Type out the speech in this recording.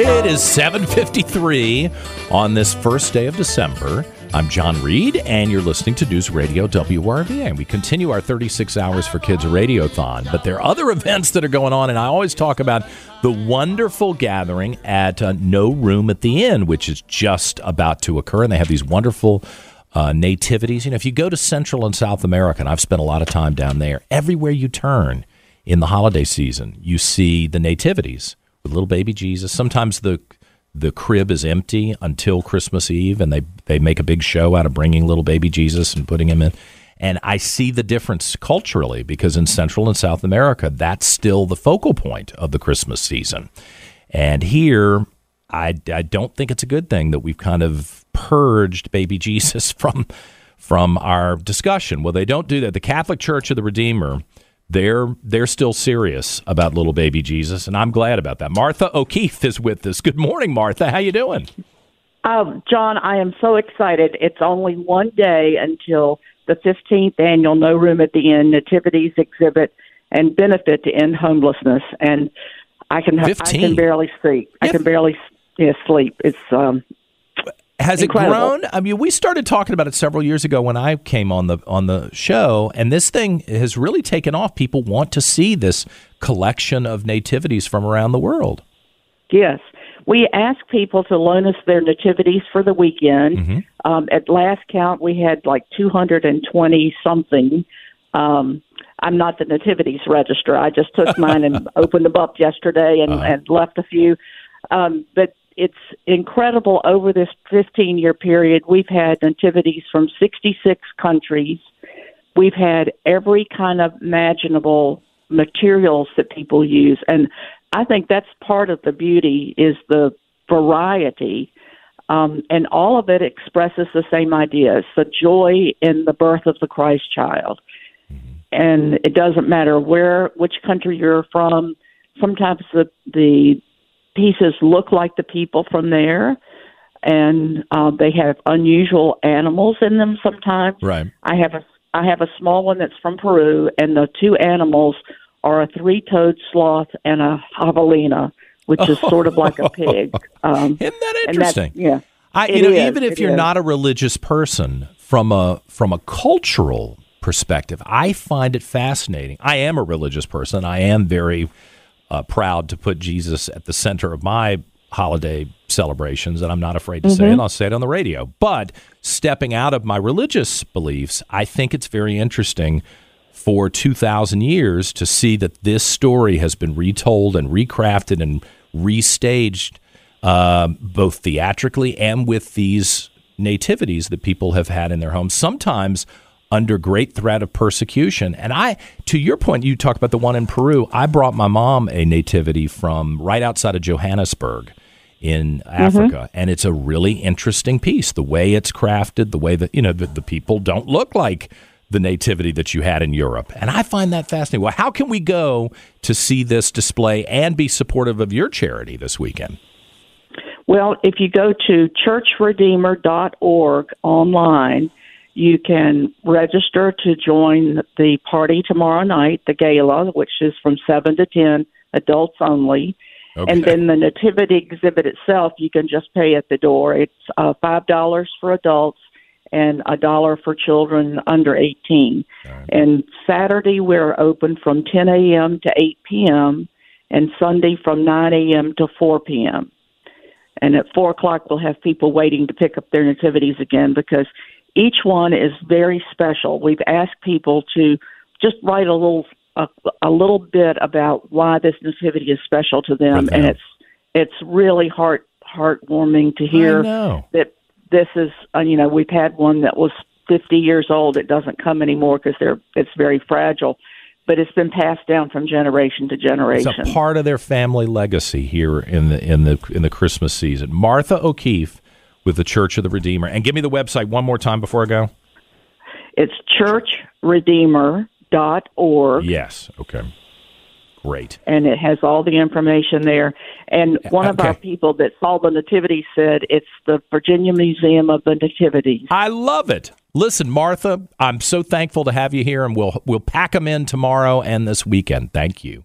It is 7:53 on this first day of December. I'm John Reed, and you're listening to News Radio WRVA. And we continue our 36 Hours for Kids Radiothon. But there are other events that are going on, and I always talk about the wonderful gathering at uh, No Room at the Inn, which is just about to occur. And they have these wonderful uh, nativities. You know, if you go to Central and South America, and I've spent a lot of time down there, everywhere you turn in the holiday season, you see the nativities with little baby Jesus. Sometimes the the crib is empty until Christmas Eve, and they they make a big show out of bringing little baby Jesus and putting him in. And I see the difference culturally because in Central and South America, that's still the focal point of the Christmas season. And here, I, I don't think it's a good thing that we've kind of purged baby Jesus from from our discussion. Well, they don't do that. The Catholic Church of the Redeemer they're they're still serious about little baby Jesus, and I'm glad about that. Martha O'Keefe is with us. Good morning, Martha. How you doing? Um, John, I am so excited. It's only one day until the 15th annual No Room at the Inn Nativities exhibit and benefit to end homelessness. And I can 15. I can barely sleep. I can barely yeah, sleep. It's um, has Incredible. it grown? I mean, we started talking about it several years ago when I came on the on the show, and this thing has really taken off. People want to see this collection of nativities from around the world. Yes, we ask people to loan us their nativities for the weekend. Mm-hmm. Um, at last count, we had like 220 something. Um, I'm not the nativities register. I just took mine and opened them up yesterday and, Uh-huh. and left a few. Um, but it's incredible over this 15 year period. We've had nativities from 66 countries. We've had every kind of imaginable materials that people use. And I think that's part of the beauty is the variety. Um, and all of it expresses the same ideas the joy in the birth of the Christ child. And it doesn't matter where, which country you're from. Sometimes the, the pieces look like the people from there, and uh, they have unusual animals in them. Sometimes, Right. I have a I have a small one that's from Peru, and the two animals are a three-toed sloth and a javelina, which is sort of like a pig. Um, Isn't that interesting? yeah, I, you know, is, even if you're is. not a religious person, from a from a cultural perspective, I find it fascinating. I am a religious person. I am very uh, proud to put Jesus at the center of my holiday celebrations, and I'm not afraid to say it. I'll say it on the radio. But stepping out of my religious beliefs, I think it's very interesting for 2,000 years to see that this story has been retold and recrafted and restaged, uh, both theatrically and with these nativities that people have had in their homes, sometimes under great threat of persecution. And I, to your point, you talk about the one in Peru. I brought my mom a nativity from right outside of Johannesburg in mm-hmm. Africa, and it's a really interesting piece. The way it's crafted, the way that you know the, the people don't look like the nativity that you had in Europe, and I find that fascinating. Well, how can we go to see this display and be supportive of your charity this weekend? Well, if you go to churchredeemer.org online, you can register to join the party tomorrow night, the gala, which is from 7 to 10, adults only. Okay. And then the nativity exhibit itself, you can just pay at the door. It's uh, $5 for adults and a dollar for children under 18. And Saturday, we're open from 10 a.m. to 8 p.m., and Sunday from 9 a.m. to 4 p.m. And at four o'clock, we'll have people waiting to pick up their nativities again because each one is very special. We've asked people to just write a little a, a little bit about why this nativity is special to them, and it's it's really heart heartwarming to hear that this is uh, you know we've had one that was 50 years old. It doesn't come anymore because they're it's very fragile. but it's been passed down from generation to generation. It's a part of their family legacy here in the in the in the Christmas season. Martha O'Keefe with the Church of the Redeemer. And give me the website one more time before I go. It's churchredeemer.org. Yes. Okay. Great. And it has all the information there. And one of Okay. our people that saw the nativity said it's the Virginia Museum of the Nativity. I love it. Listen, Martha, I'm so thankful to have you here, and we'll we'll pack them in tomorrow and this weekend. Thank you.